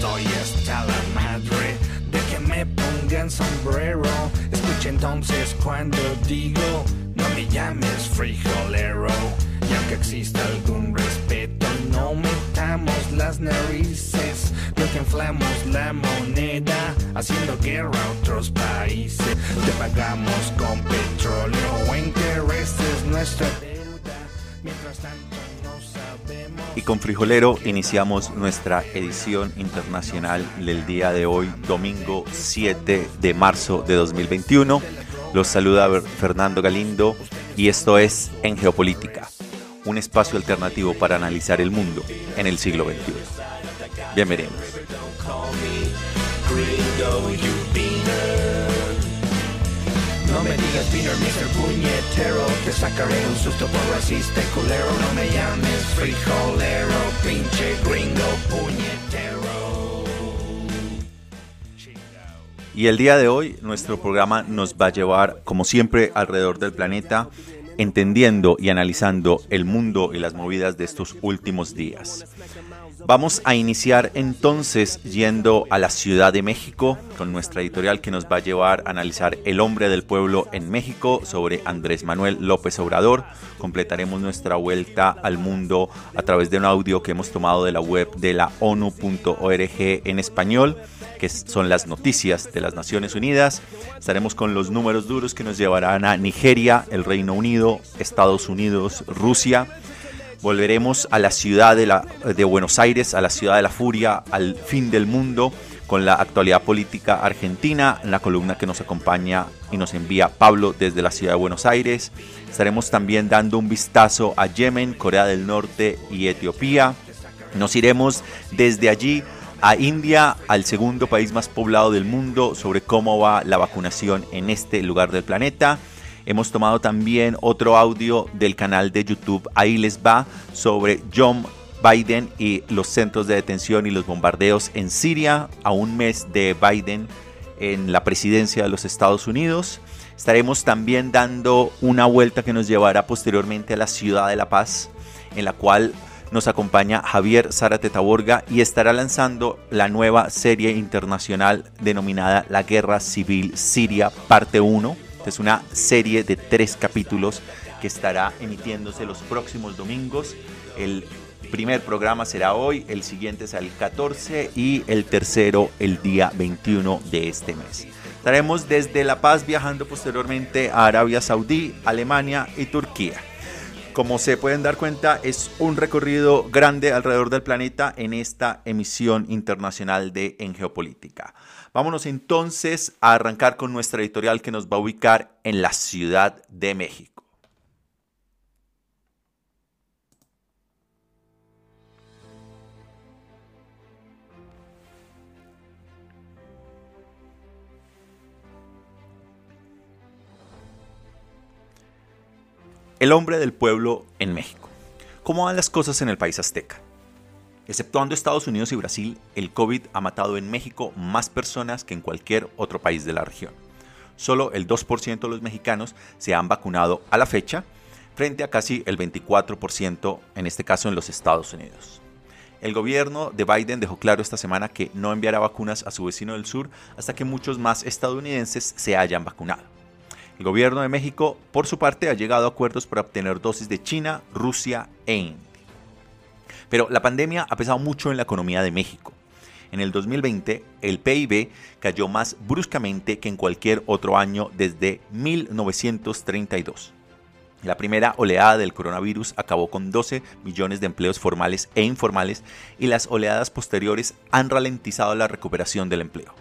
estoy hasta la madre de que me pongan sombrero. Escucha entonces cuando digo, no me llames frijolero. Y aunque exista algún respeto, no metamos las narices. Lo que inflamos la moneda, haciendo guerra a otros países. Te pagamos con petróleo o intereses nuestra Y con Frijolero iniciamos nuestra edición internacional del día de hoy, domingo 7 de marzo de 2021. Los saluda Fernando Galindo y esto es En Geopolítica, un espacio alternativo para analizar el mundo en el siglo XXI. Bienvenidos. Me digas Mr. Puñetero Te sacaré un susto por culero No me llames frijolero, pinche gringo puñetero Y el día de hoy nuestro programa nos va a llevar, como siempre, alrededor del planeta, entendiendo y analizando el mundo y las movidas de estos últimos días. Vamos a iniciar entonces yendo a la Ciudad de México con nuestra editorial que nos va a llevar a analizar El hombre del pueblo en México sobre Andrés Manuel López Obrador. Completaremos nuestra vuelta al mundo a través de un audio que hemos tomado de la web de la ONU.org en español, que son las noticias de las Naciones Unidas. Estaremos con los números duros que nos llevarán a Nigeria, el Reino Unido, Estados Unidos, Rusia volveremos a la ciudad de, la, de, Buenos Aires, a la ciudad de la furia, al fin del mundo, con la actualidad política argentina, en la columna que nos acompaña y nos envía Pablo desde la ciudad de Buenos Aires. Estaremos también dando un vistazo a Yemen, Corea del Norte y Etiopía. Nos iremos desde allí a India, al segundo país más poblado del mundo, sobre cómo va la vacunación en este lugar del planeta. Hemos tomado también otro audio del canal de YouTube, ahí les va, sobre John Biden y los centros de detención y los bombardeos en Siria, a un mes de Biden en la presidencia de los Estados Unidos. Estaremos también dando una vuelta que nos llevará posteriormente a la ciudad de La Paz, en la cual nos acompaña Javier Zárate Taborga y estará lanzando la nueva serie internacional denominada La Guerra Civil Siria, parte 1 es una serie de tres capítulos que estará emitiéndose los próximos domingos. El primer programa será hoy, el siguiente es el 14 y el tercero el día 21 de este mes. Estaremos desde La Paz viajando posteriormente a Arabia Saudí, Alemania y Turquía. Como se pueden dar cuenta, es un recorrido grande alrededor del planeta en esta emisión internacional de En Geopolítica. Vámonos entonces a arrancar con nuestra editorial que nos va a ubicar en la Ciudad de México. El hombre del pueblo en México. ¿Cómo van las cosas en el país azteca? Exceptuando Estados Unidos y Brasil, el COVID ha matado en México más personas que en cualquier otro país de la región. Solo el 2% de los mexicanos se han vacunado a la fecha, frente a casi el 24% en este caso en los Estados Unidos. El gobierno de Biden dejó claro esta semana que no enviará vacunas a su vecino del sur hasta que muchos más estadounidenses se hayan vacunado. El gobierno de México, por su parte, ha llegado a acuerdos para obtener dosis de China, Rusia e India. Pero la pandemia ha pesado mucho en la economía de México. En el 2020, el PIB cayó más bruscamente que en cualquier otro año desde 1932. La primera oleada del coronavirus acabó con 12 millones de empleos formales e informales y las oleadas posteriores han ralentizado la recuperación del empleo.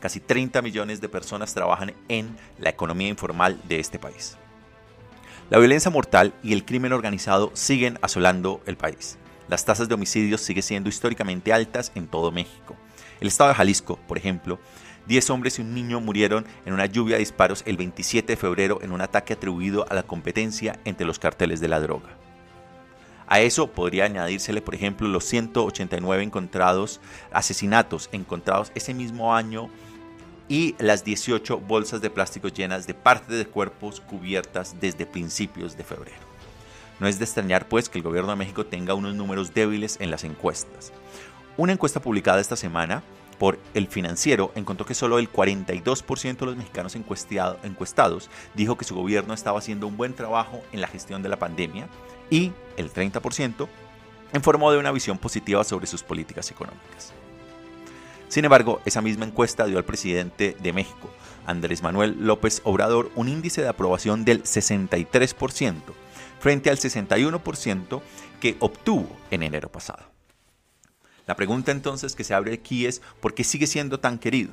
Casi 30 millones de personas trabajan en la economía informal de este país. La violencia mortal y el crimen organizado siguen asolando el país. Las tasas de homicidios siguen siendo históricamente altas en todo México. El estado de Jalisco, por ejemplo, 10 hombres y un niño murieron en una lluvia de disparos el 27 de febrero en un ataque atribuido a la competencia entre los carteles de la droga. A eso podría añadírsele, por ejemplo, los 189 encontrados, asesinatos encontrados ese mismo año y las 18 bolsas de plástico llenas de parte de cuerpos cubiertas desde principios de febrero. No es de extrañar pues que el gobierno de México tenga unos números débiles en las encuestas. Una encuesta publicada esta semana por El Financiero encontró que solo el 42% de los mexicanos encuestados dijo que su gobierno estaba haciendo un buen trabajo en la gestión de la pandemia y el 30% informó de una visión positiva sobre sus políticas económicas. Sin embargo, esa misma encuesta dio al presidente de México, Andrés Manuel López Obrador, un índice de aprobación del 63% frente al 61% que obtuvo en enero pasado. La pregunta entonces que se abre aquí es ¿por qué sigue siendo tan querido?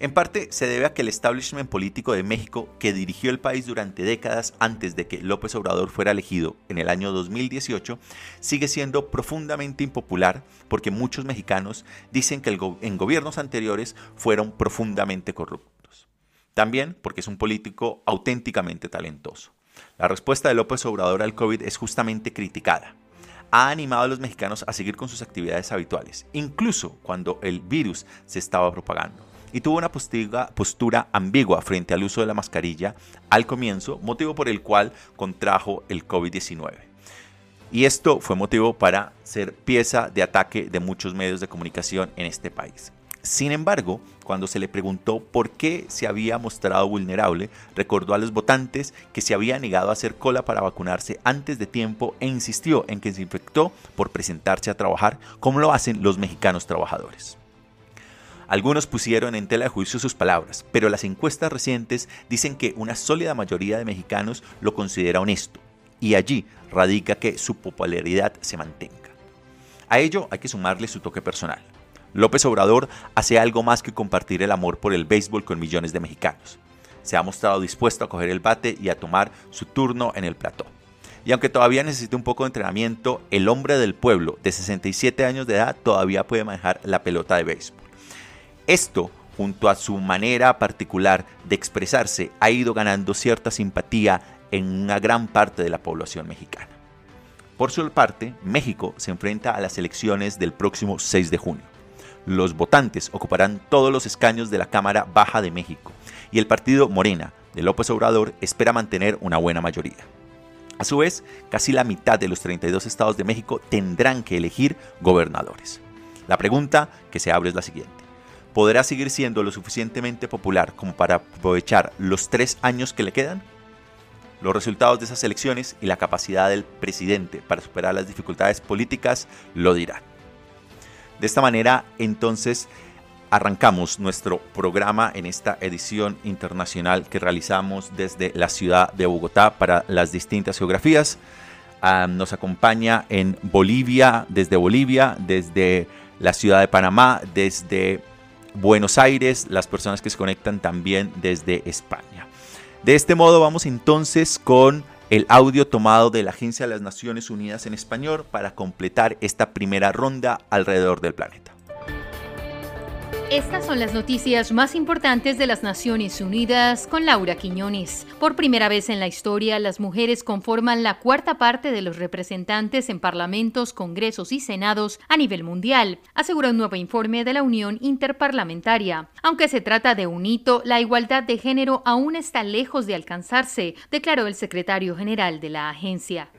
En parte se debe a que el establishment político de México, que dirigió el país durante décadas antes de que López Obrador fuera elegido en el año 2018, sigue siendo profundamente impopular porque muchos mexicanos dicen que en gobiernos anteriores fueron profundamente corruptos. También porque es un político auténticamente talentoso. La respuesta de López Obrador al COVID es justamente criticada ha animado a los mexicanos a seguir con sus actividades habituales, incluso cuando el virus se estaba propagando y tuvo una postura, ambigua frente al uso de la mascarilla al comienzo, motivo por el cual contrajo el COVID-19. Y esto fue motivo para ser pieza de ataque de muchos medios de comunicación en este país. Sin embargo, cuando se le preguntó por qué se había mostrado vulnerable, recordó a los votantes que se había negado a hacer cola para vacunarse antes de tiempo e insistió en que se infectó por presentarse a trabajar como lo hacen los mexicanos trabajadores. Algunos pusieron en tela de juicio sus palabras, pero las encuestas recientes dicen que una sólida mayoría de mexicanos lo considera honesto, y allí radica que su popularidad se mantenga. A ello hay que sumarle su toque personal. López Obrador hace algo más que compartir el amor por el béisbol con millones de mexicanos. Se ha mostrado dispuesto a coger el bate y a tomar su turno en el plató. Y aunque todavía necesita un poco de entrenamiento, el hombre del pueblo de 67 años de edad todavía puede manejar la pelota de béisbol. Esto, junto a su manera particular de expresarse, ha ido ganando cierta simpatía en una gran parte de la población mexicana. Por su parte, México se enfrenta a las elecciones del próximo 6 de junio. Los votantes ocuparán todos los escaños de la Cámara Baja de México y el partido Morena de López Obrador espera mantener una buena mayoría. A su vez, casi la mitad de los 32 estados de México tendrán que elegir gobernadores. La pregunta que se abre es la siguiente podrá seguir siendo lo suficientemente popular como para aprovechar los tres años que le quedan? Los resultados de esas elecciones y la capacidad del presidente para superar las dificultades políticas lo dirán. De esta manera, entonces, arrancamos nuestro programa en esta edición internacional que realizamos desde la ciudad de Bogotá para las distintas geografías. Nos acompaña en Bolivia, desde Bolivia, desde la ciudad de Panamá, desde Buenos Aires, las personas que se conectan también desde España. De este modo vamos entonces con el audio tomado de la Agencia de las Naciones Unidas en español para completar esta primera ronda alrededor del planeta. Estas son las noticias más importantes de las Naciones Unidas con Laura Quiñones. Por primera vez en la historia, las mujeres conforman la cuarta parte de los representantes en parlamentos, congresos y senados a nivel mundial, asegura un nuevo informe de la Unión Interparlamentaria. Aunque se trata de un hito, la igualdad de género aún está lejos de alcanzarse, declaró el secretario general de la agencia.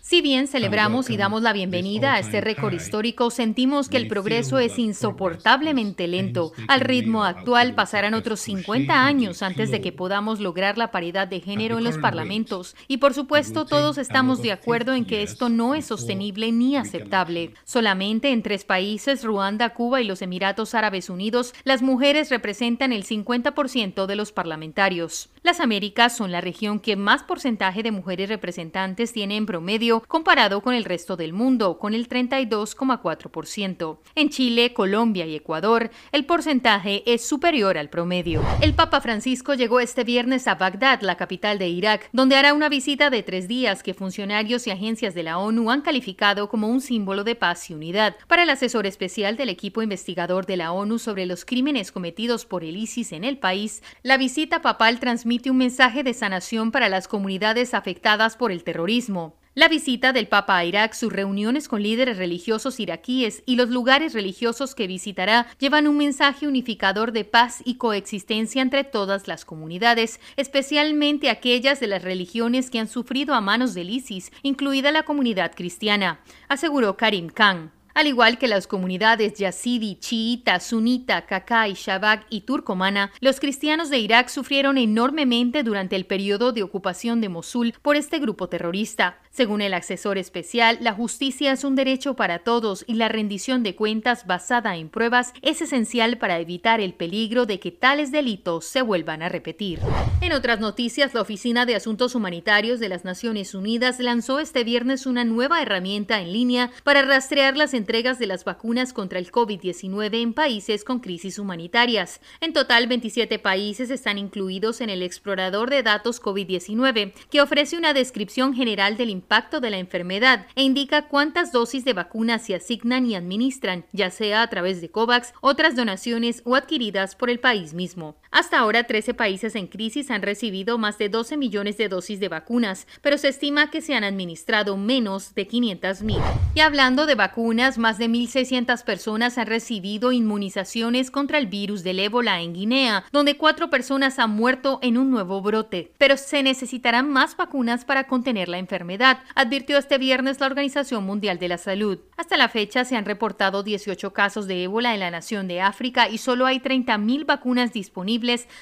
Si bien celebramos y damos la bienvenida a este récord histórico, sentimos que el progreso es insoportablemente lento. Al ritmo actual pasarán otros 50 años antes de que podamos lograr la paridad de género en los parlamentos. Y por supuesto, todos estamos de acuerdo en que esto no es sostenible ni aceptable. Solamente en tres países, Ruanda, Cuba y los Emiratos Árabes Unidos, las mujeres representan el 50% de los parlamentarios. Las Américas son la región que más porcentaje de mujeres representantes tiene en promedio comparado con el resto del mundo, con el 32,4%. En Chile, Colombia y Ecuador, el porcentaje es superior al promedio. El Papa Francisco llegó este viernes a Bagdad, la capital de Irak, donde hará una visita de tres días que funcionarios y agencias de la ONU han calificado como un símbolo de paz y unidad. Para el asesor especial del equipo investigador de la ONU sobre los crímenes cometidos por el ISIS en el país, la visita papal transmite un mensaje de sanación para las comunidades afectadas por el terrorismo. La visita del Papa a Irak, sus reuniones con líderes religiosos iraquíes y los lugares religiosos que visitará llevan un mensaje unificador de paz y coexistencia entre todas las comunidades, especialmente aquellas de las religiones que han sufrido a manos del ISIS, incluida la comunidad cristiana, aseguró Karim Khan. Al igual que las comunidades yazidi, chiita, sunita, kakai, shabak y turcomana, los cristianos de Irak sufrieron enormemente durante el periodo de ocupación de Mosul por este grupo terrorista. Según el asesor especial, la justicia es un derecho para todos y la rendición de cuentas basada en pruebas es esencial para evitar el peligro de que tales delitos se vuelvan a repetir. En otras noticias, la Oficina de Asuntos Humanitarios de las Naciones Unidas lanzó este viernes una nueva herramienta en línea para rastrear las entregas de las vacunas contra el COVID-19 en países con crisis humanitarias. En total, 27 países están incluidos en el explorador de datos COVID-19, que ofrece una descripción general del impacto impacto de la enfermedad e indica cuántas dosis de vacunas se asignan y administran, ya sea a través de COVAX, otras donaciones o adquiridas por el país mismo. Hasta ahora, 13 países en crisis han recibido más de 12 millones de dosis de vacunas, pero se estima que se han administrado menos de 500 mil. Y hablando de vacunas, más de 1.600 personas han recibido inmunizaciones contra el virus del ébola en Guinea, donde cuatro personas han muerto en un nuevo brote. Pero se necesitarán más vacunas para contener la enfermedad advirtió este viernes la Organización Mundial de la Salud. Hasta la fecha se han reportado 18 casos de ébola en la nación de África y solo hay 30.000 vacunas disponibles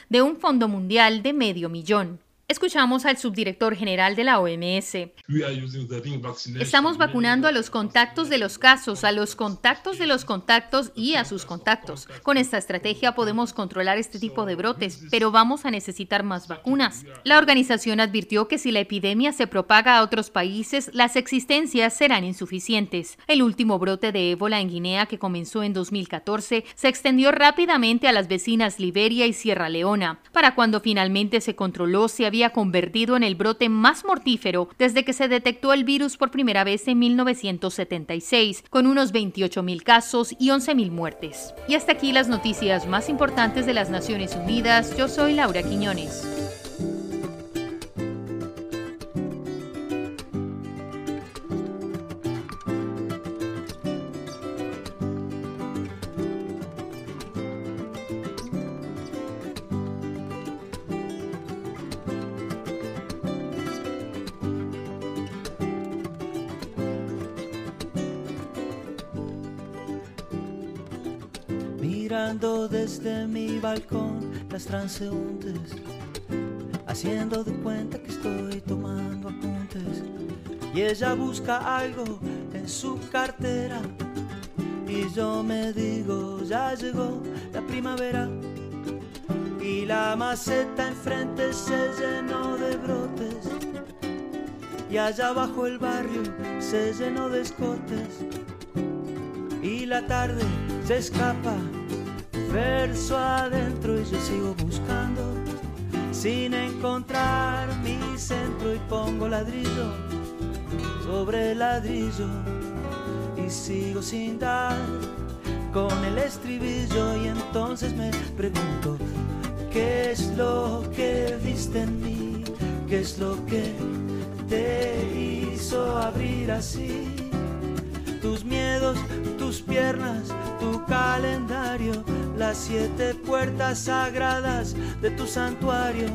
de un fondo mundial de medio millón. Escuchamos al subdirector general de la OMS. Estamos vacunando a los contactos de los casos, a los contactos de los contactos y a sus contactos. Con esta estrategia podemos controlar este tipo de brotes, pero vamos a necesitar más vacunas. La organización advirtió que si la epidemia se propaga a otros países, las existencias serán insuficientes. El último brote de ébola en Guinea, que comenzó en 2014, se extendió rápidamente a las vecinas Liberia y Sierra Leona. Para cuando finalmente se controló, se había convertido en el brote más mortífero desde que se detectó el virus por primera vez en 1976, con unos 28.000 casos y 11.000 muertes. Y hasta aquí las noticias más importantes de las Naciones Unidas. Yo soy Laura Quiñones. Mirando desde mi balcón las transeúntes, haciendo de cuenta que estoy tomando apuntes. Y ella busca algo en su cartera. Y yo me digo, ya llegó la primavera. Y la maceta enfrente se llenó de brotes. Y allá abajo el barrio se llenó de escotes. Y la tarde se escapa verso adentro y yo sigo buscando sin encontrar mi centro y pongo ladrillo sobre ladrillo y sigo sin dar con el estribillo y entonces me pregunto qué es lo que viste en mí, qué es lo que te hizo abrir así tus miedos, tus piernas, tu calendario las siete puertas sagradas de tu santuario,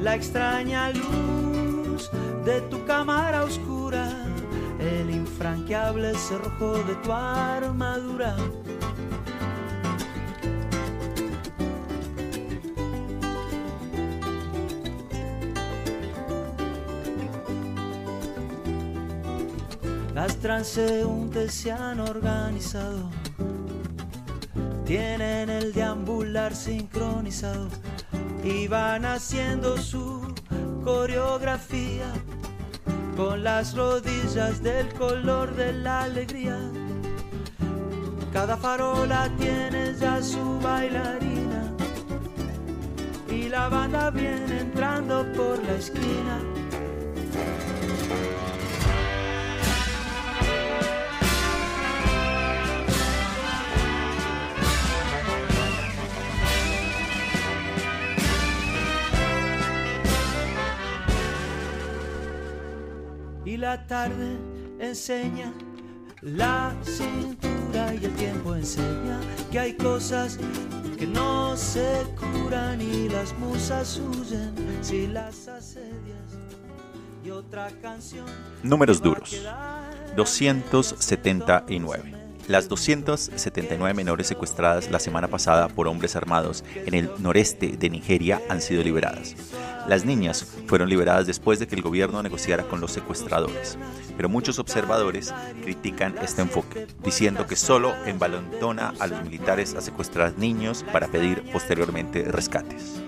la extraña luz de tu cámara oscura, el infranqueable cerrojo de tu armadura. Las transeúntes se han organizado tienen el deambular sincronizado y van haciendo su coreografía con las rodillas del color de la alegría. Cada farola tiene ya su bailarina y la banda viene entrando por la esquina. La tarde enseña la cintura y el tiempo enseña que hay cosas que no se curan y las musas huyen si las asedias. Y otra canción. Números duros. 279. Las 279 menores secuestradas la semana pasada por hombres armados en el noreste de Nigeria han sido liberadas. Las niñas fueron liberadas después de que el gobierno negociara con los secuestradores, pero muchos observadores critican este enfoque, diciendo que solo envalentona a los militares a secuestrar niños para pedir posteriormente rescates.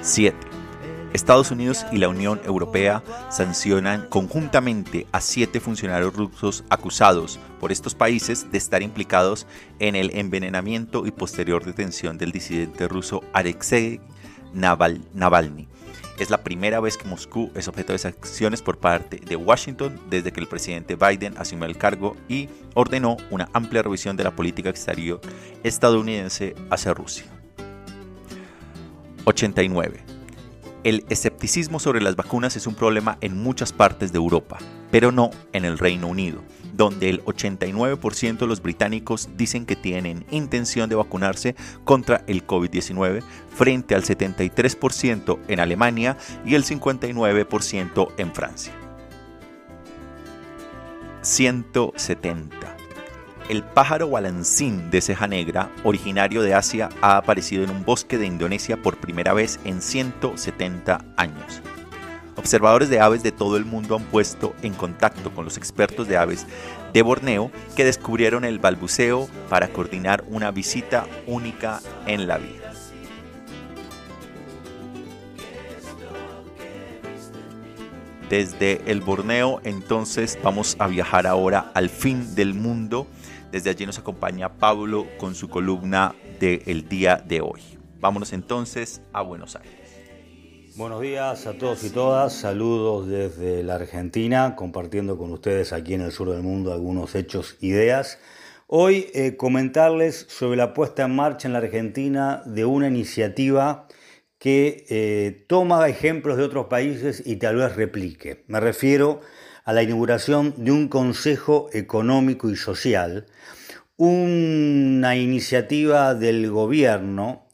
7. Estados Unidos y la Unión Europea sancionan conjuntamente a siete funcionarios rusos acusados por estos países de estar implicados en el envenenamiento y posterior detención del disidente ruso Alexei Navalny. Es la primera vez que Moscú es objeto de sanciones por parte de Washington desde que el presidente Biden asumió el cargo y ordenó una amplia revisión de la política exterior estadounidense hacia Rusia. 89. El escepticismo sobre las vacunas es un problema en muchas partes de Europa, pero no en el Reino Unido, donde el 89% de los británicos dicen que tienen intención de vacunarse contra el COVID-19 frente al 73% en Alemania y el 59% en Francia. 170. El pájaro balancín de ceja negra, originario de Asia, ha aparecido en un bosque de Indonesia por primera vez en 170 años. Observadores de aves de todo el mundo han puesto en contacto con los expertos de aves de Borneo que descubrieron el balbuceo para coordinar una visita única en la vida. Desde el Borneo entonces vamos a viajar ahora al fin del mundo desde allí nos acompaña Pablo con su columna de El día de hoy. Vámonos entonces a Buenos Aires. Buenos días a todos y todas, saludos desde la Argentina, compartiendo con ustedes aquí en el sur del mundo algunos hechos, ideas. Hoy eh, comentarles sobre la puesta en marcha en la Argentina de una iniciativa que eh, toma ejemplos de otros países y tal vez replique. Me refiero a la inauguración de un Consejo Económico y Social, una iniciativa del gobierno,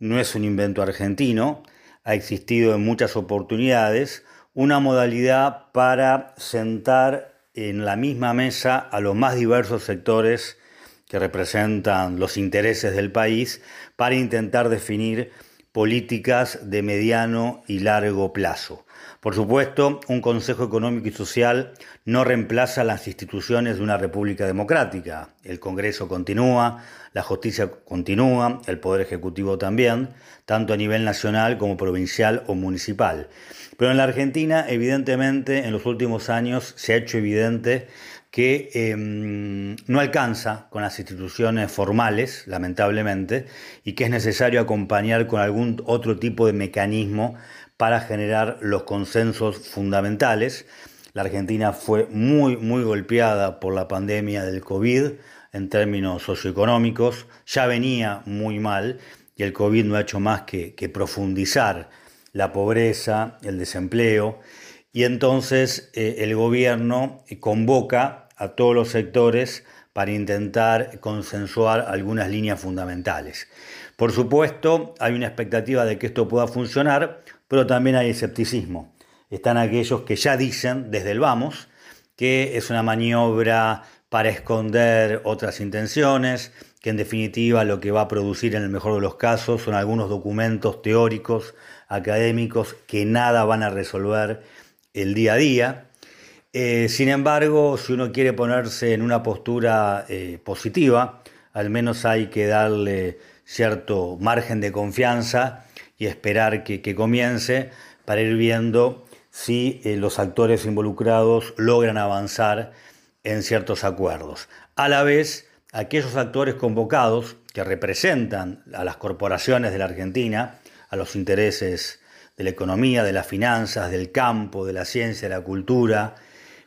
no es un invento argentino, ha existido en muchas oportunidades, una modalidad para sentar en la misma mesa a los más diversos sectores que representan los intereses del país para intentar definir políticas de mediano y largo plazo. Por supuesto, un Consejo Económico y Social no reemplaza las instituciones de una república democrática. El Congreso continúa, la justicia continúa, el Poder Ejecutivo también, tanto a nivel nacional como provincial o municipal. Pero en la Argentina, evidentemente, en los últimos años se ha hecho evidente que em, no alcanza con las instituciones formales, lamentablemente, y que es necesario acompañar con algún otro tipo de mecanismo para generar los consensos fundamentales. La Argentina fue muy, muy golpeada por la pandemia del COVID en términos socioeconómicos, ya venía muy mal y el COVID no ha hecho más que, profundizar la pobreza, el desempleo, y entonces eh, el gobierno convoca a todos los sectores para intentar consensuar algunas líneas fundamentales. Por supuesto, hay una expectativa de que esto pueda funcionar, pero también hay escepticismo. Están aquellos que ya dicen desde el vamos que es una maniobra para esconder otras intenciones, que en definitiva lo que va a producir en el mejor de los casos son algunos documentos teóricos, académicos, que nada van a resolver el día a día. Eh, sin embargo, si uno quiere ponerse en una postura eh, positiva, al menos hay que darle cierto margen de confianza y esperar que, comience para ir viendo si eh, los actores involucrados logran avanzar en ciertos acuerdos. A la vez, aquellos actores convocados que representan a las corporaciones de la Argentina, a los intereses de la economía, de las finanzas, del campo, de la ciencia, de la cultura,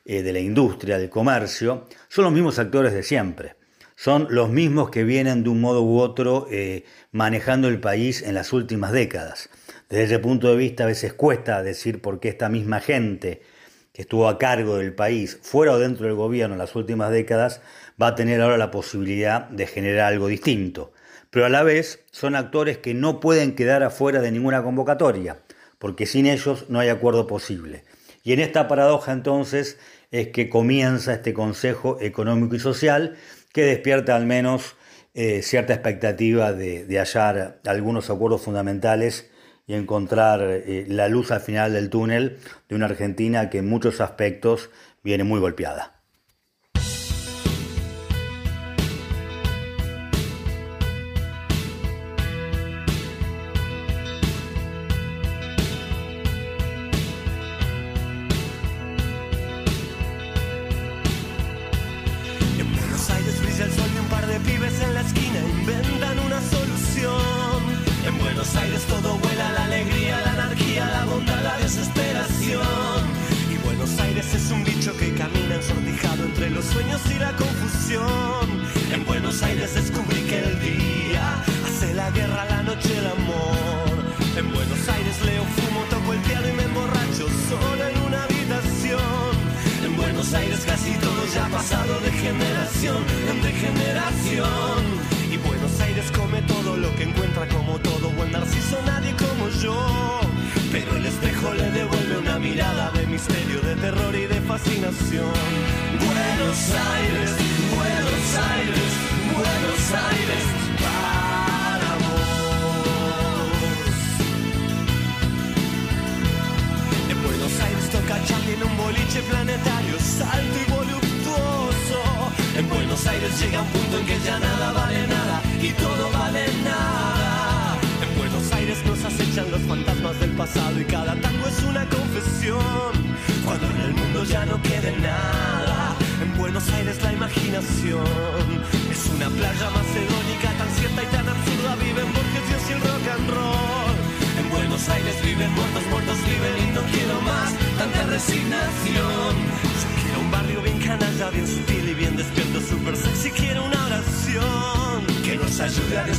eh, de la industria, del comercio, son los mismos actores de siempre son los mismos que vienen de un modo u otro eh, manejando el país en las últimas décadas. Desde ese punto de vista a veces cuesta decir por qué esta misma gente que estuvo a cargo del país, fuera o dentro del gobierno en las últimas décadas, va a tener ahora la posibilidad de generar algo distinto. Pero a la vez son actores que no pueden quedar afuera de ninguna convocatoria, porque sin ellos no hay acuerdo posible. Y en esta paradoja entonces es que comienza este Consejo Económico y Social que despierta al menos eh, cierta expectativa de, hallar algunos acuerdos fundamentales y encontrar eh, la luz al final del túnel de una Argentina que en muchos aspectos viene muy golpeada. Lo que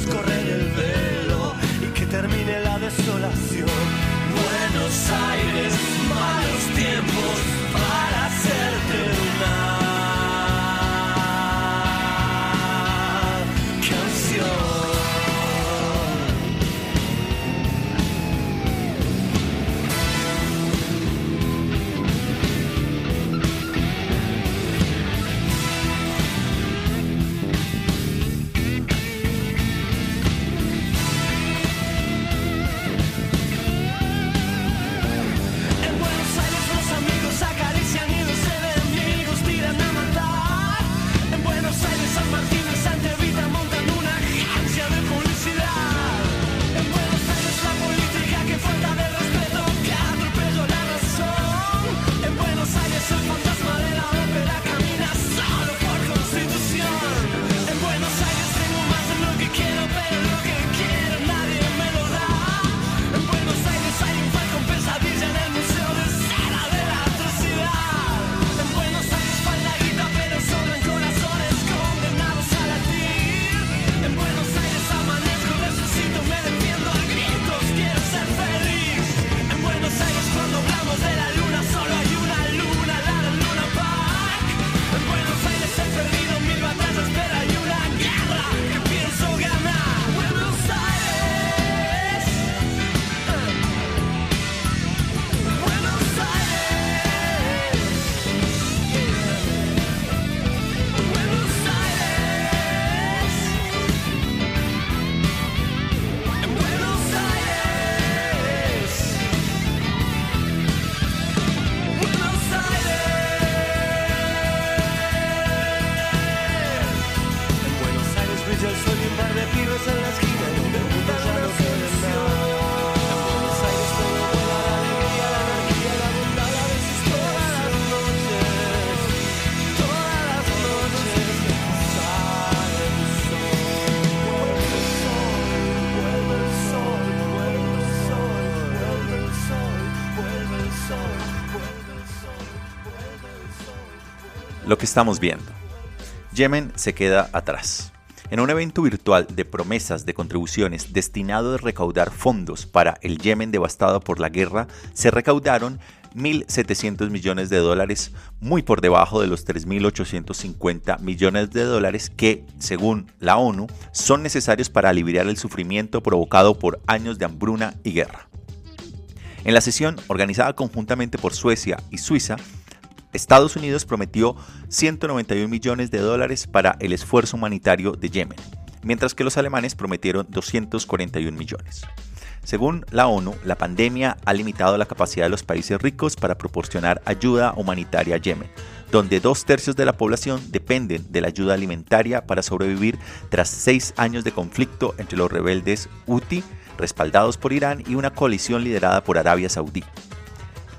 estamos viendo. Yemen se queda atrás. En un evento virtual de promesas de contribuciones destinado a recaudar fondos para el Yemen devastado por la guerra, se recaudaron 1.700 millones de dólares, muy por debajo de los 3.850 millones de dólares que, según la ONU, son necesarios para aliviar el sufrimiento provocado por años de hambruna y guerra. En la sesión, organizada conjuntamente por Suecia y Suiza, Estados Unidos prometió 191 millones de dólares para el esfuerzo humanitario de Yemen, mientras que los alemanes prometieron 241 millones. Según la ONU, la pandemia ha limitado la capacidad de los países ricos para proporcionar ayuda humanitaria a Yemen, donde dos tercios de la población dependen de la ayuda alimentaria para sobrevivir tras seis años de conflicto entre los rebeldes Houthi, respaldados por Irán, y una coalición liderada por Arabia Saudí.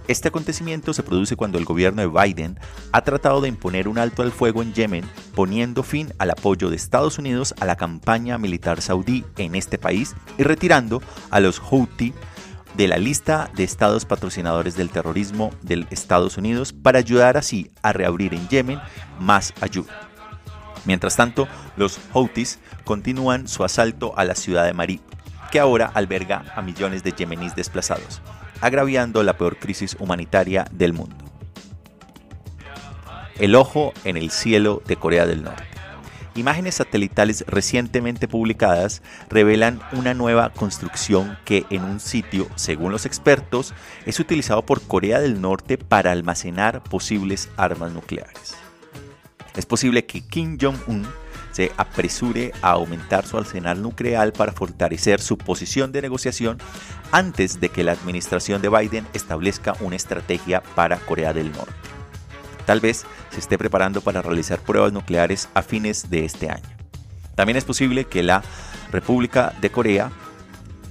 Este acontecimiento se produce cuando el gobierno de Biden ha tratado de imponer un alto al fuego en Yemen, poniendo fin al apoyo de Estados Unidos a la campaña militar saudí en este país y retirando a los Houthi de la lista de estados patrocinadores del terrorismo de Estados Unidos para ayudar así a reabrir en Yemen más ayuda. Mientras tanto, los Houthis continúan su asalto a la ciudad de Marib, que ahora alberga a millones de yemeníes desplazados agraviando la peor crisis humanitaria del mundo. El ojo en el cielo de Corea del Norte. Imágenes satelitales recientemente publicadas revelan una nueva construcción que en un sitio, según los expertos, es utilizado por Corea del Norte para almacenar posibles armas nucleares. Es posible que Kim Jong-un se apresure a aumentar su arsenal nuclear para fortalecer su posición de negociación antes de que la administración de Biden establezca una estrategia para Corea del Norte. Tal vez se esté preparando para realizar pruebas nucleares a fines de este año. También es posible que la República de Corea,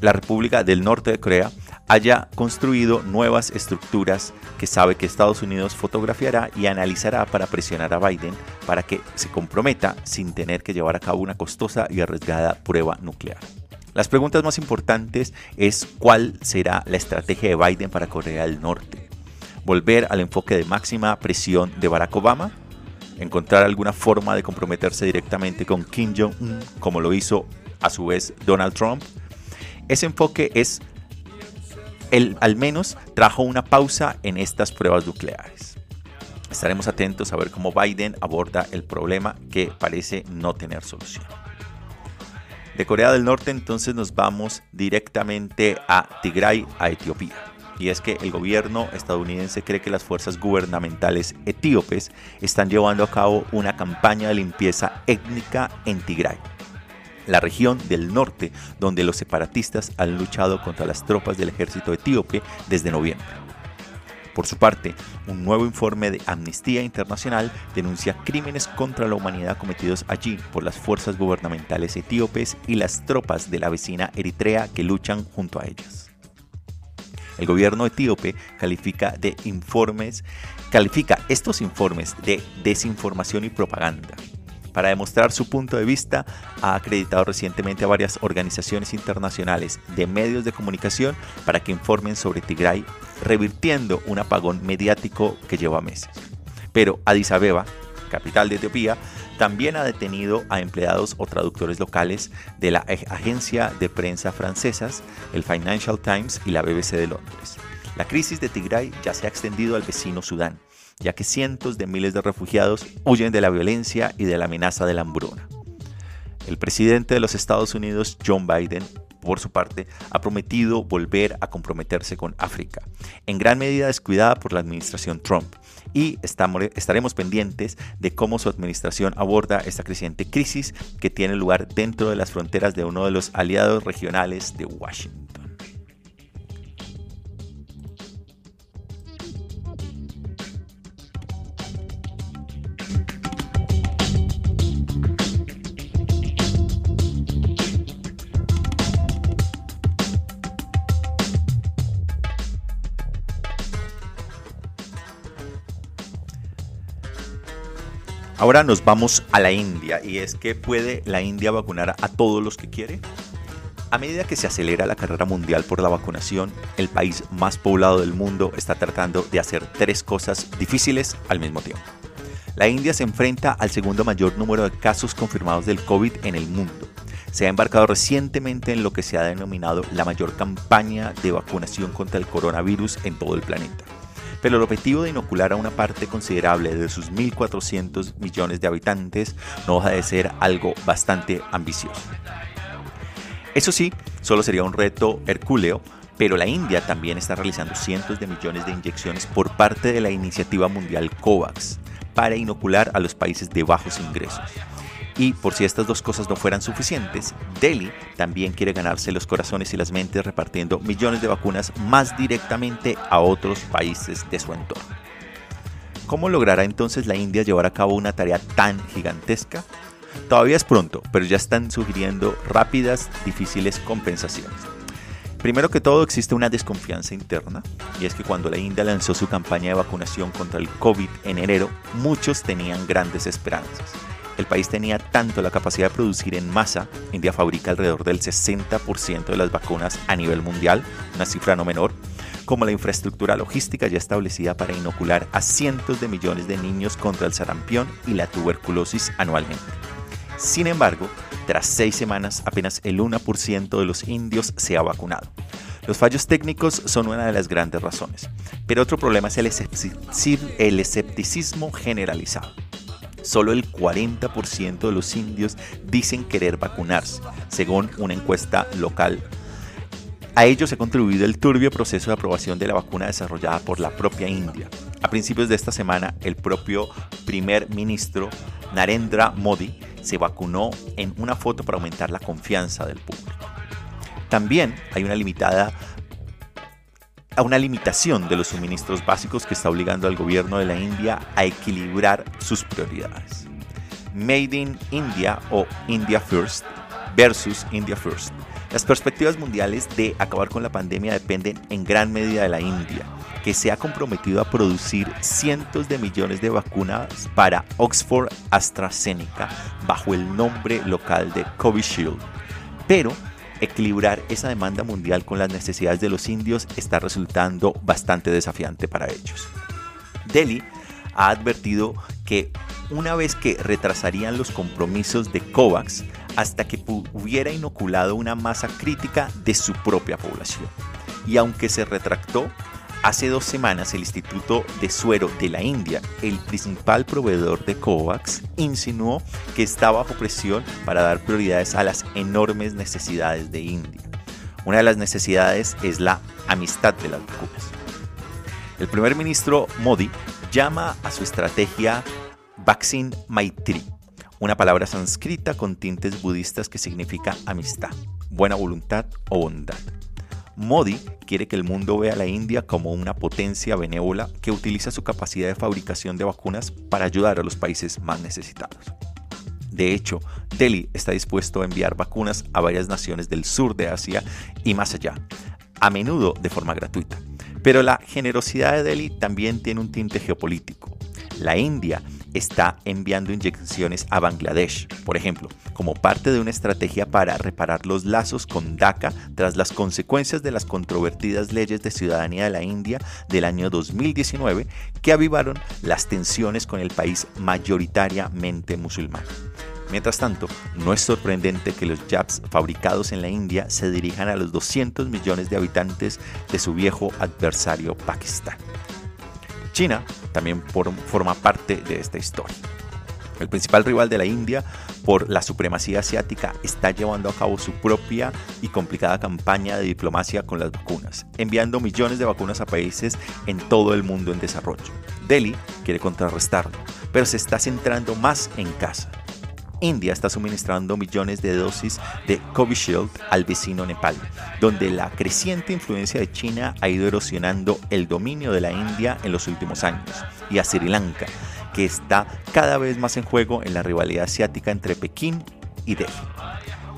la República del Norte de Corea, haya construido nuevas estructuras que sabe que Estados Unidos fotografiará y analizará para presionar a Biden para que se comprometa sin tener que llevar a cabo una costosa y arriesgada prueba nuclear. Las preguntas más importantes es cuál será la estrategia de Biden para Corea del Norte. ¿Volver al enfoque de máxima presión de Barack Obama? ¿Encontrar alguna forma de comprometerse directamente con Kim Jong-un como lo hizo a su vez Donald Trump? Ese enfoque es él al menos trajo una pausa en estas pruebas nucleares. Estaremos atentos a ver cómo Biden aborda el problema que parece no tener solución. De Corea del Norte entonces nos vamos directamente a Tigray, a Etiopía. Y es que el gobierno estadounidense cree que las fuerzas gubernamentales etíopes están llevando a cabo una campaña de limpieza étnica en Tigray la región del norte, donde los separatistas han luchado contra las tropas del ejército etíope desde noviembre. Por su parte, un nuevo informe de Amnistía Internacional denuncia crímenes contra la humanidad cometidos allí por las fuerzas gubernamentales etíopes y las tropas de la vecina Eritrea que luchan junto a ellas. El gobierno etíope califica de informes califica estos informes de desinformación y propaganda para demostrar su punto de vista, ha acreditado recientemente a varias organizaciones internacionales de medios de comunicación para que informen sobre Tigray, revirtiendo un apagón mediático que lleva meses. Pero Addis Abeba, capital de Etiopía, también ha detenido a empleados o traductores locales de la agencia de prensa francesas, el Financial Times y la BBC de Londres. La crisis de Tigray ya se ha extendido al vecino Sudán ya que cientos de miles de refugiados huyen de la violencia y de la amenaza de la hambruna. El presidente de los Estados Unidos, John Biden, por su parte, ha prometido volver a comprometerse con África, en gran medida descuidada por la administración Trump, y estaremos pendientes de cómo su administración aborda esta creciente crisis que tiene lugar dentro de las fronteras de uno de los aliados regionales de Washington. Ahora nos vamos a la India y es que puede la India vacunar a todos los que quiere. A medida que se acelera la carrera mundial por la vacunación, el país más poblado del mundo está tratando de hacer tres cosas difíciles al mismo tiempo. La India se enfrenta al segundo mayor número de casos confirmados del COVID en el mundo. Se ha embarcado recientemente en lo que se ha denominado la mayor campaña de vacunación contra el coronavirus en todo el planeta pero el objetivo de inocular a una parte considerable de sus 1.400 millones de habitantes no deja de ser algo bastante ambicioso. Eso sí, solo sería un reto hercúleo Pero la India también está realizando cientos de millones de inyecciones por parte de la iniciativa mundial COVAX para inocular a los países de bajos ingresos. Y por si estas dos cosas no fueran suficientes, Delhi también quiere ganarse los corazones y las mentes repartiendo millones de vacunas más directamente a otros países de su entorno. ¿Cómo logrará entonces la India llevar a cabo una tarea tan gigantesca? Todavía es pronto, pero ya están sugiriendo rápidas, difíciles compensaciones. Primero que todo existe una desconfianza interna y es que cuando la India lanzó su campaña de vacunación contra el COVID en enero, muchos tenían grandes esperanzas. El país tenía tanto la capacidad de producir en masa, India fabrica alrededor del 60% de las vacunas a nivel mundial, una cifra no menor, como la infraestructura logística ya establecida para inocular a cientos de millones de niños contra el sarampión y la tuberculosis anualmente. Sin embargo, tras seis semanas, apenas el 1% de los indios se ha vacunado. Los fallos técnicos son una de las grandes razones, pero otro problema es el, escepticismo generalizado. Solo el 40% de los indios dicen querer vacunarse, según una encuesta local. A ello se ha contribuido el turbio proceso de aprobación de la vacuna desarrollada por la propia India. A principios de esta semana, el propio primer ministro Narendra Modi se vacunó en una foto para aumentar la confianza del público. También hay una limitada a una limitación de los suministros básicos que está obligando al gobierno de la India a equilibrar sus prioridades. Made in India o India First versus India First. Las perspectivas mundiales de acabar con la pandemia dependen en gran medida de la India, que se ha comprometido a producir cientos de millones de vacunas para Oxford AstraZeneca bajo el nombre local de Covishield. Pero equilibrar esa demanda mundial con las necesidades de los indios está resultando bastante desafiante para ellos. Delhi ha advertido que una vez que retrasarían los compromisos de COVAX hasta que hubiera inoculado una masa crítica de su propia población. Y aunque se retractó, Hace dos semanas el Instituto de Suero de la India, el principal proveedor de COVAX, insinuó que está bajo presión para dar prioridades a las enormes necesidades de India. Una de las necesidades es la amistad de las vacunas. El primer ministro Modi llama a su estrategia Vaccine Maitri, una palabra sánscrita con tintes budistas que significa amistad, buena voluntad o bondad. Modi quiere que el mundo vea a la India como una potencia benévola que utiliza su capacidad de fabricación de vacunas para ayudar a los países más necesitados. De hecho, Delhi está dispuesto a enviar vacunas a varias naciones del sur de Asia y más allá, a menudo de forma gratuita. Pero la generosidad de Delhi también tiene un tinte geopolítico. La India está enviando inyecciones a Bangladesh, por ejemplo, como parte de una estrategia para reparar los lazos con Dhaka tras las consecuencias de las controvertidas leyes de ciudadanía de la India del año 2019 que avivaron las tensiones con el país mayoritariamente musulmán. Mientras tanto, no es sorprendente que los jabs fabricados en la India se dirijan a los 200 millones de habitantes de su viejo adversario Pakistán. China también forma parte de esta historia. El principal rival de la India por la supremacía asiática está llevando a cabo su propia y complicada campaña de diplomacia con las vacunas, enviando millones de vacunas a países en todo el mundo en desarrollo. Delhi quiere contrarrestarlo, pero se está centrando más en casa. India está suministrando millones de dosis de Covishield al vecino Nepal, donde la creciente influencia de China ha ido erosionando el dominio de la India en los últimos años, y a Sri Lanka, que está cada vez más en juego en la rivalidad asiática entre Pekín y Delhi.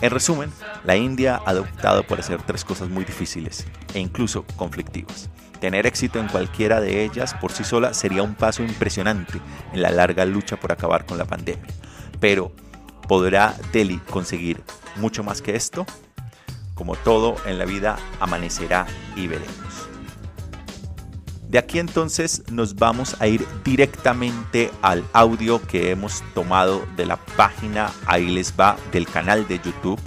En resumen, la India ha adoptado por hacer tres cosas muy difíciles e incluso conflictivas. Tener éxito en cualquiera de ellas por sí sola sería un paso impresionante en la larga lucha por acabar con la pandemia. Pero ¿Podrá Delhi conseguir mucho más que esto? Como todo en la vida, amanecerá y veremos. De aquí entonces nos vamos a ir directamente al audio que hemos tomado de la página, ahí les va, del canal de YouTube,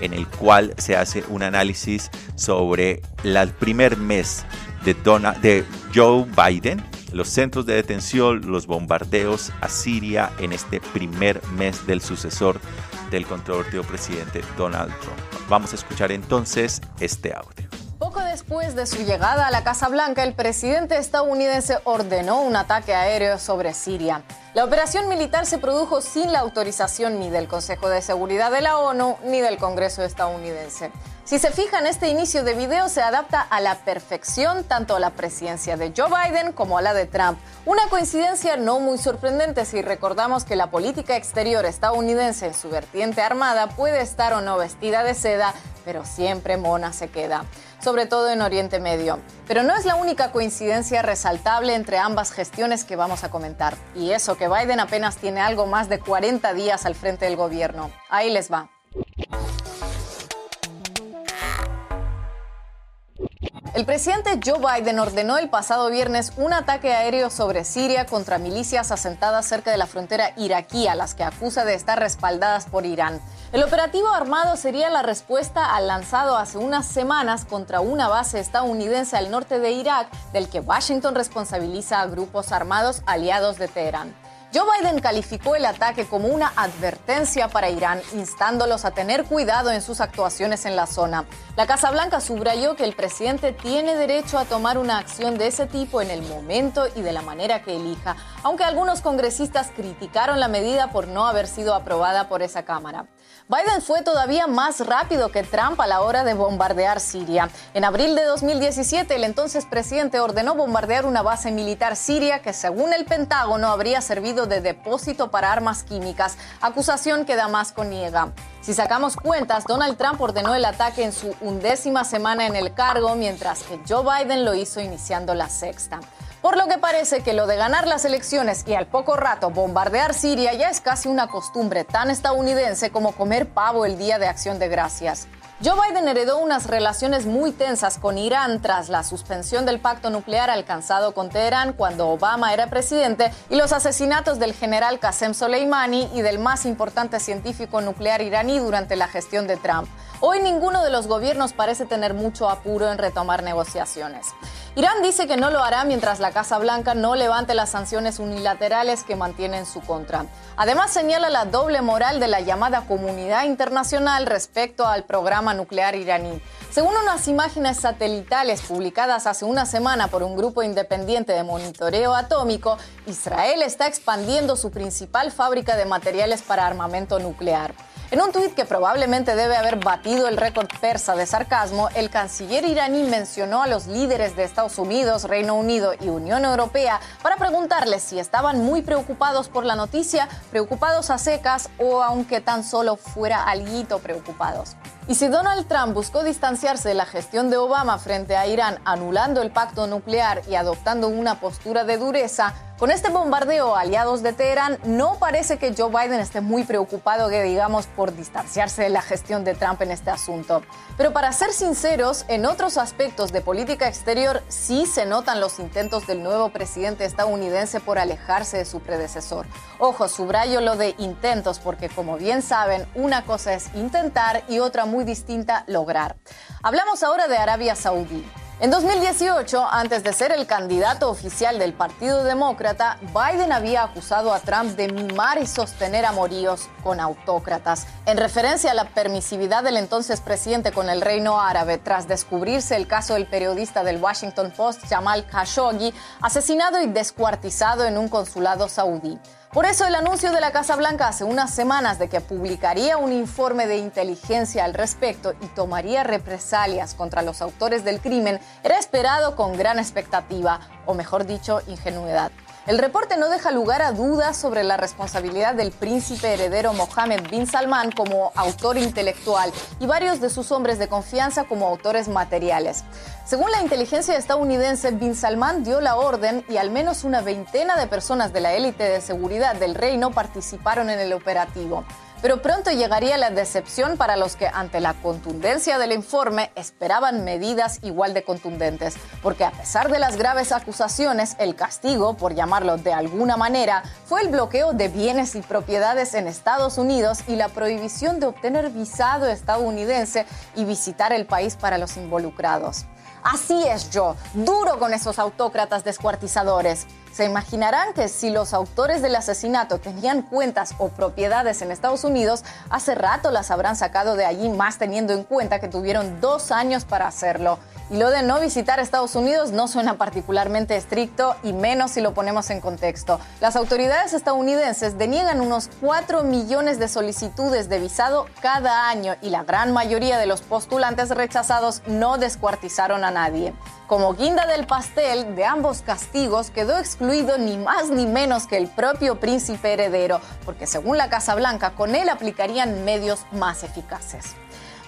en el cual se hace un análisis sobre el primer mes de, Joe Biden, los centros de detención, los bombardeos a Siria en este primer mes del sucesor del controvertido presidente Donald Trump. Vamos a escuchar entonces este audio. Poco después de su llegada a la Casa Blanca, el presidente estadounidense ordenó un ataque aéreo sobre Siria. La operación militar se produjo sin la autorización ni del Consejo de Seguridad de la ONU ni del Congreso estadounidense. Si se fijan, este inicio de video se adapta a la perfección tanto a la presidencia de Joe Biden como a la de Trump. Una coincidencia no muy sorprendente si recordamos que la política exterior estadounidense en su vertiente armada puede estar o no vestida de seda, pero siempre mona se queda, sobre todo en Oriente Medio. Pero no es la única coincidencia resaltable entre ambas gestiones que vamos a comentar. Y eso que Biden apenas tiene algo más de 40 días al frente del gobierno. Ahí les va. El presidente Joe Biden ordenó el pasado viernes un ataque aéreo sobre Siria contra milicias asentadas cerca de la frontera iraquí, a las que acusa de estar respaldadas por Irán. El operativo armado sería la respuesta al lanzado hace unas semanas contra una base estadounidense al norte de Irak, del que Washington responsabiliza a grupos armados aliados de Teherán. Joe Biden calificó el ataque como una advertencia para Irán, instándolos a tener cuidado en sus actuaciones en la zona. La Casa Blanca subrayó que el presidente tiene derecho a tomar una acción de ese tipo en el momento y de la manera que elija, aunque algunos congresistas criticaron la medida por no haber sido aprobada por esa Cámara. Biden fue todavía más rápido que Trump a la hora de bombardear Siria. En abril de 2017, el entonces presidente ordenó bombardear una base militar siria que, según el Pentágono, habría servido de depósito para armas químicas, acusación que Damasco niega. Si sacamos cuentas, Donald Trump ordenó el ataque en su undécima semana en el cargo, mientras que Joe Biden lo hizo iniciando la sexta. Por lo que parece que lo de ganar las elecciones y al poco rato bombardear Siria ya es casi una costumbre tan estadounidense como comer pavo el día de acción de gracias. Joe Biden heredó unas relaciones muy tensas con Irán tras la suspensión del pacto nuclear alcanzado con Teherán cuando Obama era presidente y los asesinatos del general Qasem Soleimani y del más importante científico nuclear iraní durante la gestión de Trump. Hoy ninguno de los gobiernos parece tener mucho apuro en retomar negociaciones. Irán dice que no lo hará mientras la Casa Blanca no levante las sanciones unilaterales que mantiene en su contra. Además señala la doble moral de la llamada comunidad internacional respecto al programa nuclear iraní. Según unas imágenes satelitales publicadas hace una semana por un grupo independiente de monitoreo atómico, Israel está expandiendo su principal fábrica de materiales para armamento nuclear. En un tuit que probablemente debe haber batido el récord persa de sarcasmo, el canciller iraní mencionó a los líderes de Estados Unidos, Reino Unido y Unión Europea para preguntarles si estaban muy preocupados por la noticia, preocupados a secas o aunque tan solo fuera alguito preocupados. Y si Donald Trump buscó distanciarse de la gestión de Obama frente a Irán, anulando el pacto nuclear y adoptando una postura de dureza, con este bombardeo aliados de Teherán, no parece que Joe Biden esté muy preocupado, que digamos, por distanciarse de la gestión de Trump en este asunto. Pero para ser sinceros, en otros aspectos de política exterior sí se notan los intentos del nuevo presidente estadounidense por alejarse de su predecesor. Ojo, subrayo lo de intentos porque como bien saben, una cosa es intentar y otra muy distinta lograr. Hablamos ahora de Arabia Saudí. En 2018, antes de ser el candidato oficial del Partido Demócrata, Biden había acusado a Trump de mimar y sostener amoríos con autócratas, en referencia a la permisividad del entonces presidente con el reino árabe tras descubrirse el caso del periodista del Washington Post Jamal Khashoggi, asesinado y descuartizado en un consulado saudí. Por eso el anuncio de la Casa Blanca hace unas semanas de que publicaría un informe de inteligencia al respecto y tomaría represalias contra los autores del crimen era esperado con gran expectativa, o mejor dicho, ingenuidad. El reporte no deja lugar a dudas sobre la responsabilidad del príncipe heredero Mohammed bin Salman como autor intelectual y varios de sus hombres de confianza como autores materiales. Según la inteligencia estadounidense, bin Salman dio la orden y al menos una veintena de personas de la élite de seguridad del reino participaron en el operativo. Pero pronto llegaría la decepción para los que ante la contundencia del informe esperaban medidas igual de contundentes, porque a pesar de las graves acusaciones, el castigo, por llamarlo de alguna manera, fue el bloqueo de bienes y propiedades en Estados Unidos y la prohibición de obtener visado estadounidense y visitar el país para los involucrados. Así es yo, duro con esos autócratas descuartizadores. Se imaginarán que si los autores del asesinato tenían cuentas o propiedades en Estados Unidos, hace rato las habrán sacado de allí, más teniendo en cuenta que tuvieron dos años para hacerlo. Y lo de no visitar Estados Unidos no suena particularmente estricto y menos si lo ponemos en contexto. Las autoridades estadounidenses deniegan unos 4 millones de solicitudes de visado cada año y la gran mayoría de los postulantes rechazados no descuartizaron a nadie. Como guinda del pastel de ambos castigos quedó excluido ni más ni menos que el propio príncipe heredero, porque según la Casa Blanca con él aplicarían medios más eficaces.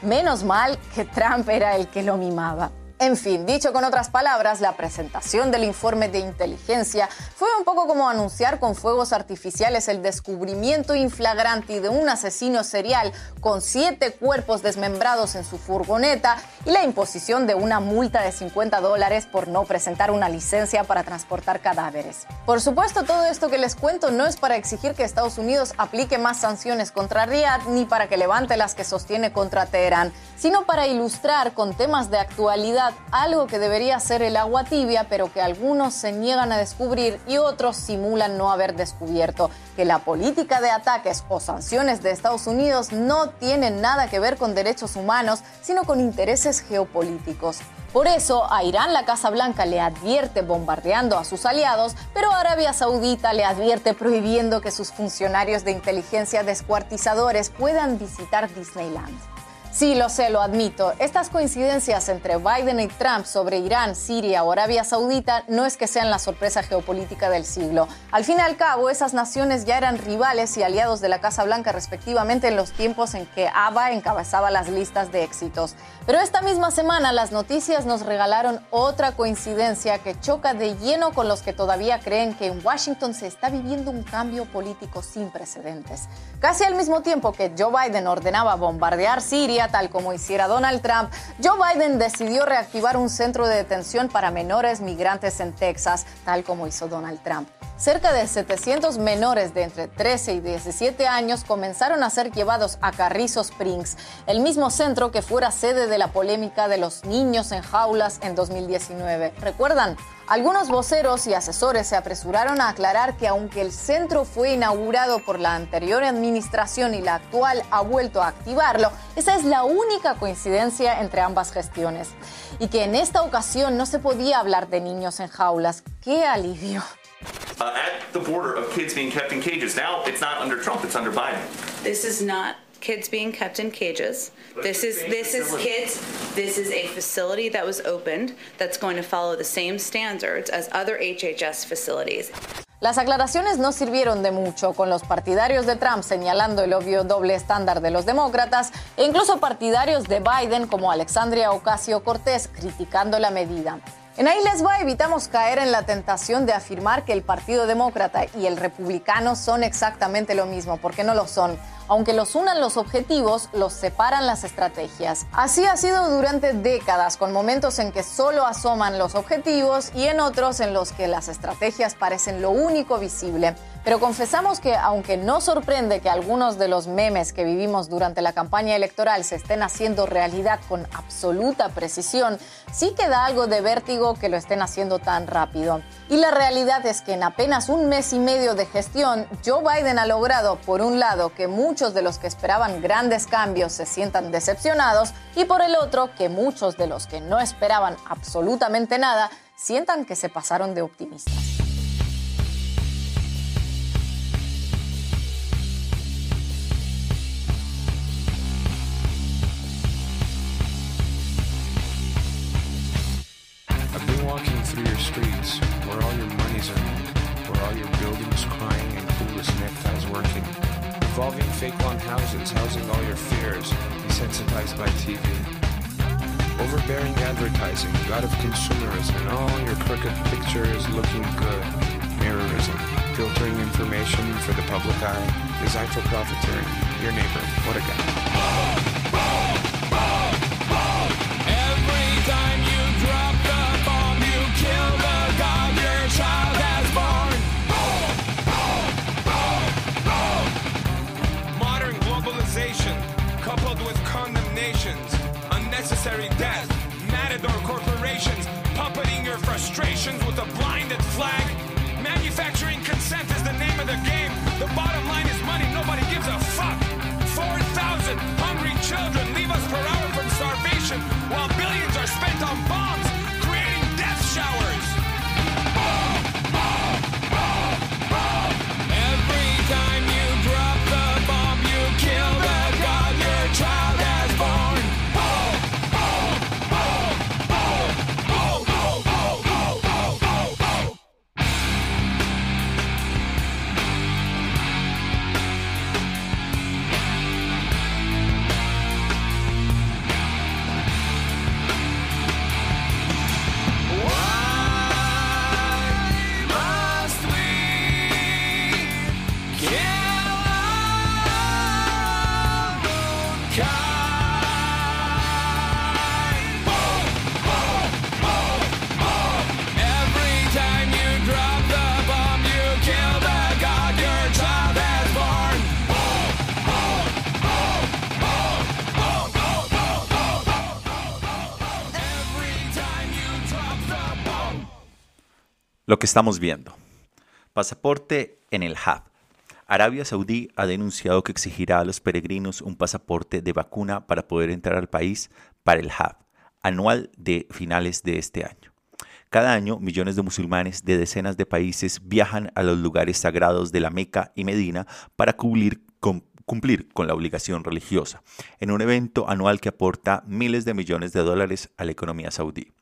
Menos mal que Trump era el que lo mimaba. En fin, dicho con otras palabras, la presentación del informe de inteligencia fue un poco como anunciar con fuegos artificiales el descubrimiento inflagrante de un asesino serial con siete cuerpos desmembrados en su furgoneta y la imposición de una multa de 50 dólares por no presentar una licencia para transportar cadáveres. Por supuesto, todo esto que les cuento no es para exigir que Estados Unidos aplique más sanciones contra Riyadh ni para que levante las que sostiene contra Teherán, sino para ilustrar con temas de actualidad algo que debería ser el agua tibia, pero que algunos se niegan a descubrir y otros simulan no haber descubierto, que la política de ataques o sanciones de Estados Unidos no tiene nada que ver con derechos humanos, sino con intereses geopolíticos. Por eso, a Irán la Casa Blanca le advierte bombardeando a sus aliados, pero Arabia Saudita le advierte prohibiendo que sus funcionarios de inteligencia descuartizadores puedan visitar Disneyland. Sí, lo sé, lo admito. Estas coincidencias entre Biden y Trump sobre Irán, Siria o Arabia Saudita no es que sean la sorpresa geopolítica del siglo. Al fin y al cabo, esas naciones ya eran rivales y aliados de la Casa Blanca respectivamente en los tiempos en que ABA encabezaba las listas de éxitos. Pero esta misma semana las noticias nos regalaron otra coincidencia que choca de lleno con los que todavía creen que en Washington se está viviendo un cambio político sin precedentes. Casi al mismo tiempo que Joe Biden ordenaba bombardear Siria, tal como hiciera Donald Trump, Joe Biden decidió reactivar un centro de detención para menores migrantes en Texas, tal como hizo Donald Trump. Cerca de 700 menores de entre 13 y 17 años comenzaron a ser llevados a Carrizo Springs, el mismo centro que fuera sede de la polémica de los niños en jaulas en 2019. ¿Recuerdan? Algunos voceros y asesores se apresuraron a aclarar que aunque el centro fue inaugurado por la anterior administración y la actual ha vuelto a activarlo, esa es la única coincidencia entre ambas gestiones. Y que en esta ocasión no se podía hablar de niños en jaulas. ¡Qué alivio! Uh, at the border of kids being kept in cages. Now it's not under Trump, it's under Biden. This is not kids being kept in cages. This is this is kids. This is a facility that was opened that's going to follow the same standards as other HHS facilities. Las aclaraciones no sirvieron de mucho, con los partidarios de Trump señalando el obvio doble estándar de los demócratas e incluso partidarios de Biden como Alexandria Ocasio Cortés criticando la medida. En ahí les va, evitamos caer en la tentación de afirmar que el Partido Demócrata y el Republicano son exactamente lo mismo, porque no lo son. Aunque los unan los objetivos, los separan las estrategias. Así ha sido durante décadas, con momentos en que solo asoman los objetivos y en otros en los que las estrategias parecen lo único visible. Pero confesamos que aunque no sorprende que algunos de los memes que vivimos durante la campaña electoral se estén haciendo realidad con absoluta precisión, sí queda algo de vértigo que lo estén haciendo tan rápido. Y la realidad es que en apenas un mes y medio de gestión, Joe Biden ha logrado, por un lado, que muchos de los que esperaban grandes cambios se sientan decepcionados y por el otro, que muchos de los que no esperaban absolutamente nada sientan que se pasaron de optimistas. Evolving fake long houses, housing all your fears, desensitized by TV. Overbearing advertising, god of consumerism, and all your crooked pictures looking good. Mirrorism, filtering information for the public eye, designed for profiteering. Your neighbor, what a guy. Unnecessary death, matador corporations puppeting your frustrations with a blinded flag, Capturing consent is the name of the game. The bottom line is money. Nobody gives a fuck. 4,000 hungry children leave us per hour from starvation while billions are spent on bombs, creating death showers. Lo que estamos viendo. Pasaporte en el hub. Arabia Saudí ha denunciado que exigirá a los peregrinos un pasaporte de vacuna para poder entrar al país para el hub anual de finales de este año. Cada año, millones de musulmanes de decenas de países viajan a los lugares sagrados de la Meca y Medina para cumplir con, cumplir con la obligación religiosa, en un evento anual que aporta miles de millones de dólares a la economía saudí.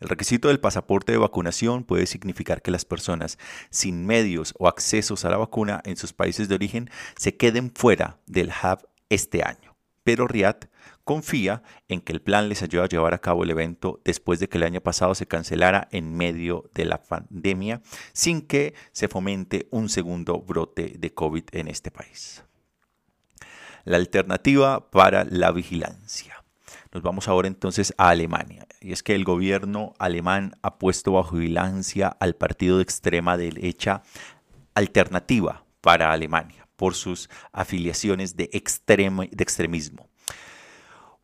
El requisito del pasaporte de vacunación puede significar que las personas sin medios o accesos a la vacuna en sus países de origen se queden fuera del hub este año. Pero Riyadh confía en que el plan les ayude a llevar a cabo el evento después de que el año pasado se cancelara en medio de la pandemia sin que se fomente un segundo brote de COVID en este país. La alternativa para la vigilancia. Nos vamos ahora entonces a Alemania. Y es que el gobierno alemán ha puesto bajo vigilancia al partido de extrema derecha alternativa para Alemania por sus afiliaciones de, extremo, de extremismo.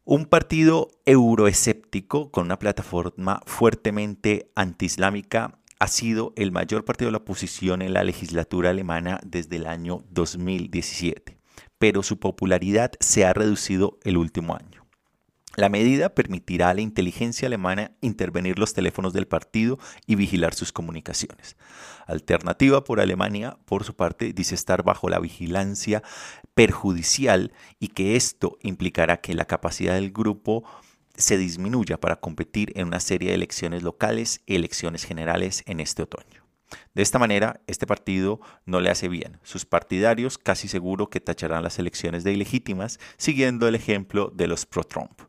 Un partido euroescéptico con una plataforma fuertemente antiislámica ha sido el mayor partido de la oposición en la legislatura alemana desde el año 2017, pero su popularidad se ha reducido el último año. La medida permitirá a la inteligencia alemana intervenir los teléfonos del partido y vigilar sus comunicaciones. Alternativa por Alemania, por su parte, dice estar bajo la vigilancia perjudicial y que esto implicará que la capacidad del grupo se disminuya para competir en una serie de elecciones locales y elecciones generales en este otoño. De esta manera, este partido no le hace bien. Sus partidarios casi seguro que tacharán las elecciones de ilegítimas, siguiendo el ejemplo de los pro-Trump.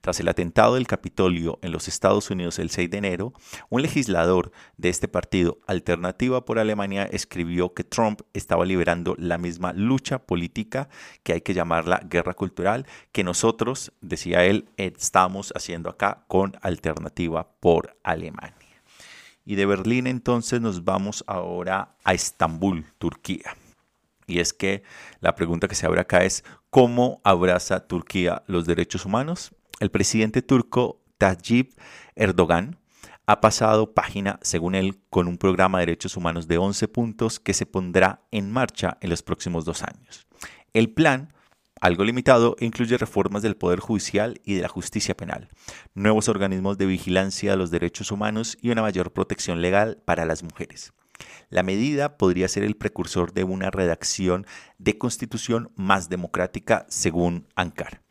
Tras el atentado del Capitolio en los Estados Unidos el 6 de enero, un legislador de este partido, Alternativa por Alemania, escribió que Trump estaba liberando la misma lucha política, que hay que llamarla guerra cultural, que nosotros, decía él, estamos haciendo acá con Alternativa por Alemania. Y de Berlín entonces nos vamos ahora a Estambul, Turquía. Y es que la pregunta que se abre acá es, ¿cómo abraza Turquía los derechos humanos? El presidente turco Tayyip Erdogan ha pasado página, según él, con un programa de derechos humanos de 11 puntos que se pondrá en marcha en los próximos dos años. El plan algo limitado, incluye reformas del Poder Judicial y de la justicia penal, nuevos organismos de vigilancia de los derechos humanos y una mayor protección legal para las mujeres. La medida podría ser el precursor de una redacción de constitución más democrática, según Ankara.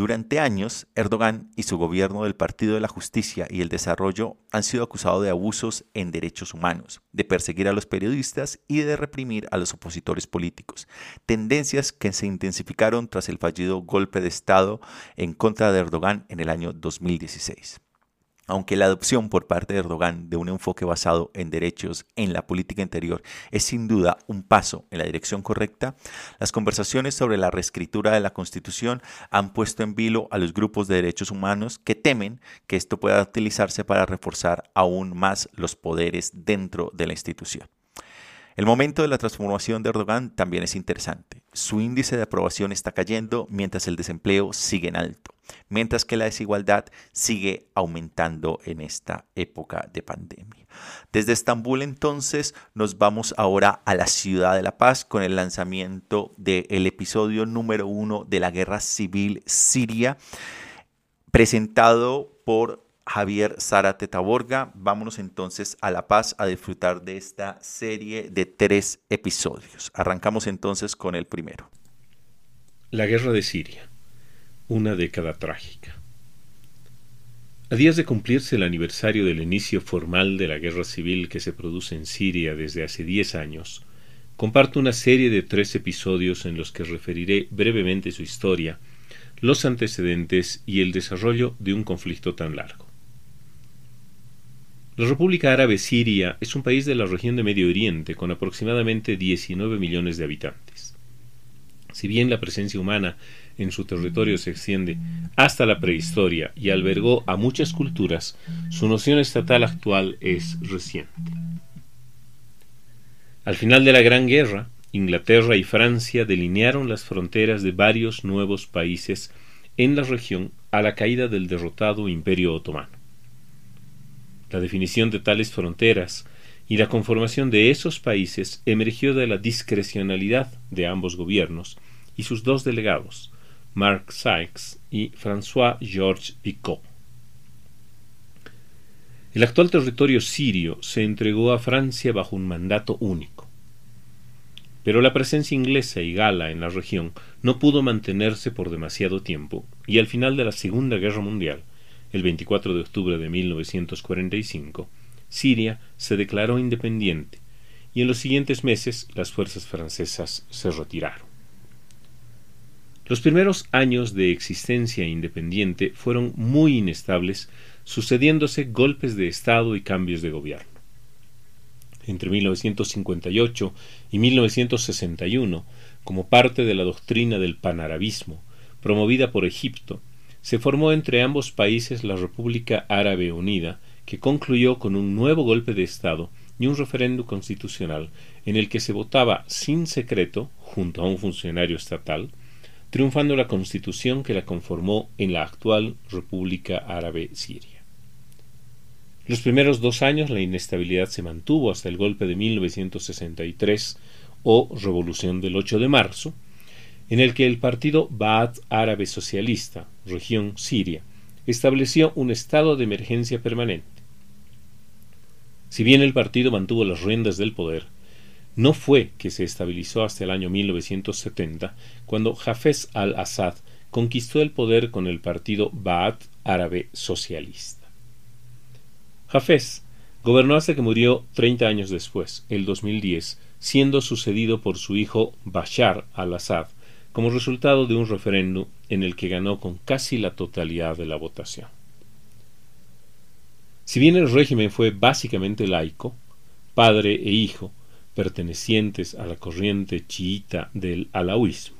Durante años, Erdogan y su gobierno del Partido de la Justicia y el Desarrollo han sido acusados de abusos en derechos humanos, de perseguir a los periodistas y de reprimir a los opositores políticos, tendencias que se intensificaron tras el fallido golpe de Estado en contra de Erdogan en el año 2016. Aunque la adopción por parte de Erdogan de un enfoque basado en derechos en la política interior es sin duda un paso en la dirección correcta, las conversaciones sobre la reescritura de la Constitución han puesto en vilo a los grupos de derechos humanos que temen que esto pueda utilizarse para reforzar aún más los poderes dentro de la institución. El momento de la transformación de Erdogan también es interesante. Su índice de aprobación está cayendo mientras el desempleo sigue en alto, mientras que la desigualdad sigue aumentando en esta época de pandemia. Desde Estambul entonces nos vamos ahora a la ciudad de La Paz con el lanzamiento del episodio número uno de la guerra civil siria, presentado por Javier Zárate Taborga. Vámonos entonces a La Paz a disfrutar de esta serie de tres episodios. Arrancamos entonces con el primero. La guerra de Siria, una década trágica. A días de cumplirse el aniversario del inicio formal de la guerra civil que se produce en Siria desde hace diez años, comparto una serie de tres episodios en los que referiré brevemente su historia, los antecedentes y el desarrollo de un conflicto tan largo. La República Árabe Siria es un país de la región de Medio Oriente con aproximadamente 19 millones de habitantes. Si bien la presencia humana en su territorio se extiende hasta la prehistoria y albergó a muchas culturas, su noción estatal actual es reciente. Al final de la Gran Guerra, Inglaterra y Francia delinearon las fronteras de varios nuevos países en la región a la caída del derrotado Imperio Otomano la definición de tales fronteras y la conformación de esos países emergió de la discrecionalidad de ambos gobiernos y sus dos delegados, Mark Sykes y François Georges Picot. El actual territorio sirio se entregó a Francia bajo un mandato único. Pero la presencia inglesa y gala en la región no pudo mantenerse por demasiado tiempo, y al final de la Segunda Guerra Mundial, el 24 de octubre de 1945, Siria se declaró independiente y en los siguientes meses las fuerzas francesas se retiraron. Los primeros años de existencia independiente fueron muy inestables, sucediéndose golpes de Estado y cambios de gobierno. Entre 1958 y 1961, como parte de la doctrina del panarabismo, promovida por Egipto, se formó entre ambos países la República Árabe Unida, que concluyó con un nuevo golpe de Estado y un referendo constitucional en el que se votaba sin secreto, junto a un funcionario estatal, triunfando la constitución que la conformó en la actual República Árabe Siria. Los primeros dos años la inestabilidad se mantuvo hasta el golpe de 1963 o Revolución del 8 de marzo, en el que el partido Ba'ath Árabe Socialista, región Siria, estableció un estado de emergencia permanente. Si bien el partido mantuvo las riendas del poder, no fue que se estabilizó hasta el año 1970, cuando Hafez al-Assad conquistó el poder con el partido Ba'ath Árabe Socialista. Hafez gobernó hasta que murió 30 años después, el 2010, siendo sucedido por su hijo Bashar al-Assad, como resultado de un referéndum en el que ganó con casi la totalidad de la votación. Si bien el régimen fue básicamente laico, padre e hijo, pertenecientes a la corriente chiita del alauismo.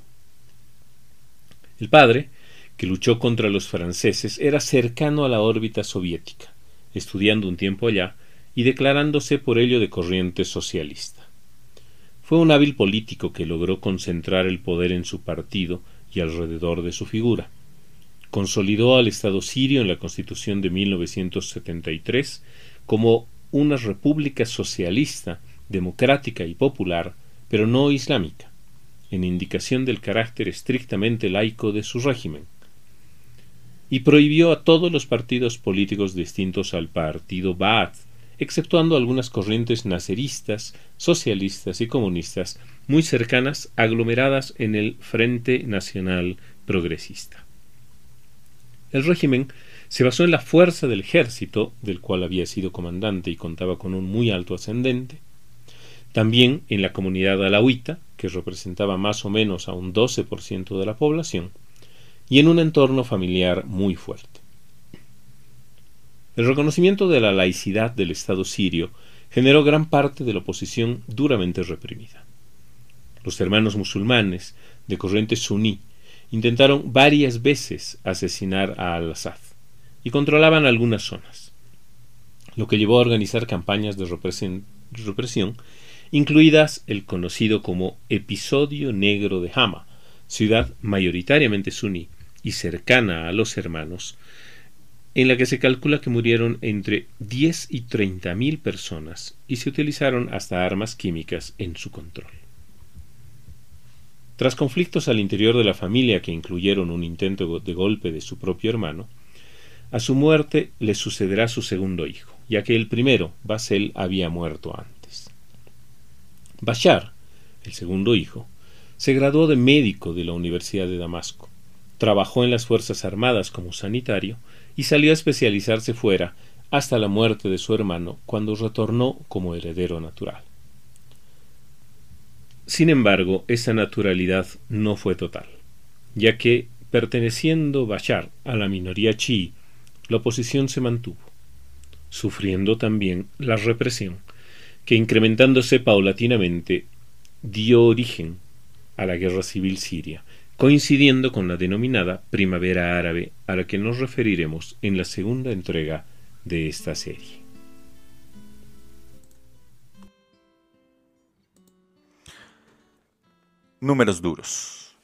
El padre, que luchó contra los franceses, era cercano a la órbita soviética, estudiando un tiempo allá y declarándose por ello de corriente socialista. Fue un hábil político que logró concentrar el poder en su partido y alrededor de su figura. Consolidó al Estado sirio en la Constitución de 1973 como una república socialista, democrática y popular, pero no islámica, en indicación del carácter estrictamente laico de su régimen. Y prohibió a todos los partidos políticos distintos al partido Ba'ath exceptuando algunas corrientes naceristas, socialistas y comunistas muy cercanas aglomeradas en el Frente Nacional Progresista. El régimen se basó en la fuerza del ejército, del cual había sido comandante y contaba con un muy alto ascendente, también en la comunidad alauita, que representaba más o menos a un 12% de la población, y en un entorno familiar muy fuerte. El reconocimiento de la laicidad del Estado sirio generó gran parte de la oposición duramente reprimida. Los hermanos musulmanes, de corriente suní, intentaron varias veces asesinar a al-Assad y controlaban algunas zonas, lo que llevó a organizar campañas de represión incluidas el conocido como Episodio Negro de Hama, ciudad mayoritariamente suní y cercana a los hermanos, en la que se calcula que murieron entre 10 y 30 mil personas y se utilizaron hasta armas químicas en su control. Tras conflictos al interior de la familia que incluyeron un intento de golpe de su propio hermano, a su muerte le sucederá su segundo hijo, ya que el primero, Basel, había muerto antes. Bashar, el segundo hijo, se graduó de médico de la Universidad de Damasco, trabajó en las Fuerzas Armadas como sanitario y salió a especializarse fuera hasta la muerte de su hermano cuando retornó como heredero natural. Sin embargo, esa naturalidad no fue total, ya que, perteneciendo Bashar a la minoría chií, la oposición se mantuvo, sufriendo también la represión, que incrementándose paulatinamente dio origen a la guerra civil siria, coincidiendo con la denominada Primavera Árabe a la que nos referiremos en la segunda entrega de esta serie. Números duros.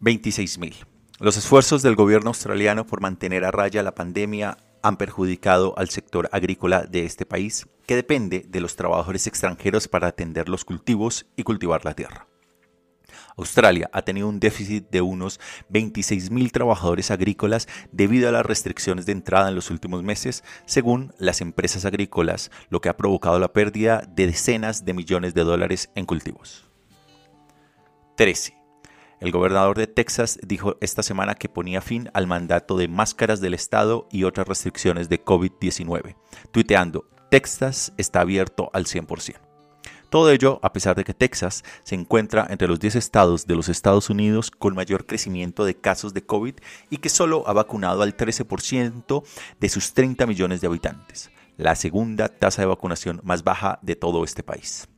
26.000. Los esfuerzos del gobierno australiano por mantener a raya la pandemia han perjudicado al sector agrícola de este país, que depende de los trabajadores extranjeros para atender los cultivos y cultivar la tierra. Australia ha tenido un déficit de unos 26.000 trabajadores agrícolas debido a las restricciones de entrada en los últimos meses, según las empresas agrícolas, lo que ha provocado la pérdida de decenas de millones de dólares en cultivos. 13. El gobernador de Texas dijo esta semana que ponía fin al mandato de máscaras del Estado y otras restricciones de COVID-19, tuiteando, Texas está abierto al 100%. Todo ello a pesar de que Texas se encuentra entre los 10 estados de los Estados Unidos con mayor crecimiento de casos de COVID y que solo ha vacunado al 13% de sus 30 millones de habitantes, la segunda tasa de vacunación más baja de todo este país.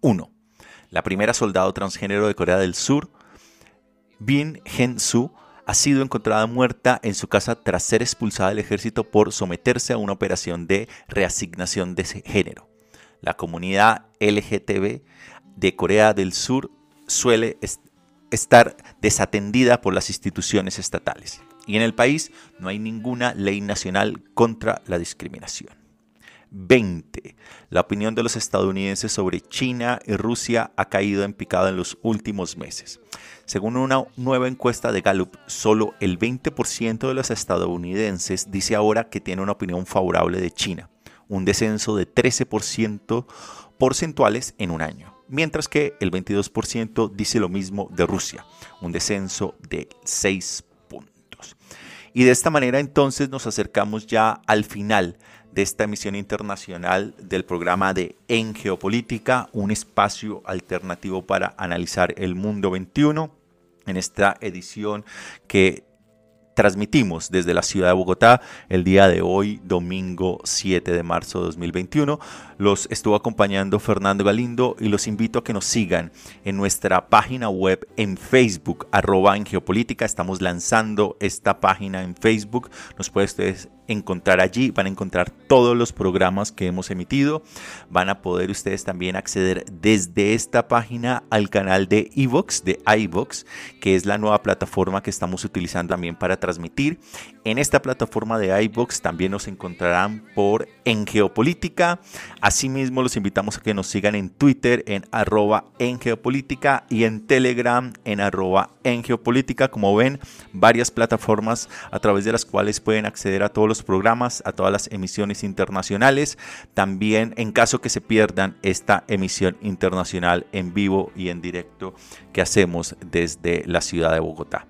1. La primera soldado transgénero de Corea del Sur, Bin Hen-su, ha sido encontrada muerta en su casa tras ser expulsada del ejército por someterse a una operación de reasignación de género la comunidad LGTB de Corea del Sur suele estar desatendida por las instituciones estatales. Y en el país no hay ninguna ley nacional contra la discriminación. 20. La opinión de los estadounidenses sobre China y Rusia ha caído en picado en los últimos meses. Según una nueva encuesta de Gallup, solo el 20% de los estadounidenses dice ahora que tiene una opinión favorable de China un descenso de 13% porcentuales en un año, mientras que el 22% dice lo mismo de Rusia, un descenso de 6 puntos. Y de esta manera entonces nos acercamos ya al final de esta emisión internacional del programa de En Geopolítica, un espacio alternativo para analizar el mundo 21 en esta edición que transmitimos desde la ciudad de Bogotá el día de hoy, domingo 7 de marzo de 2021. Los estuvo acompañando Fernando Galindo y los invito a que nos sigan en nuestra página web en Facebook, arroba en geopolítica. Estamos lanzando esta página en Facebook. Nos ustedes encontrar allí, van a encontrar todos los programas que hemos emitido. Van a poder ustedes también acceder desde esta página al canal de iVox, de iVox, que es la nueva plataforma que estamos utilizando también para transmitir. En esta plataforma de iVox también nos encontrarán por En Geopolítica. Asimismo, los invitamos a que nos sigan en Twitter en arroba en y en Telegram en arroba en. Como ven, varias plataformas a través de las cuales pueden acceder a todos los programas, a todas las emisiones internacionales. También en caso que se pierdan esta emisión internacional en vivo y en directo que hacemos desde la ciudad de Bogotá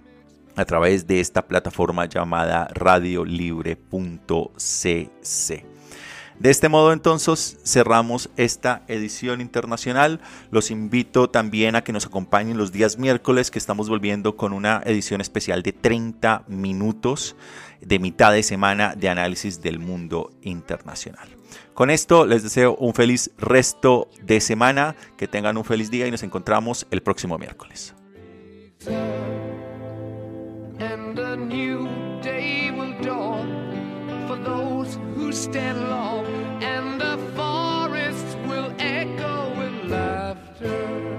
a través de esta plataforma llamada radiolibre.cc. De este modo entonces cerramos esta edición internacional. Los invito también a que nos acompañen los días miércoles que estamos volviendo con una edición especial de 30 minutos de mitad de semana de análisis del mundo internacional. Con esto les deseo un feliz resto de semana, que tengan un feliz día y nos encontramos el próximo miércoles. for those who stand alone, and the forests will echo with laughter.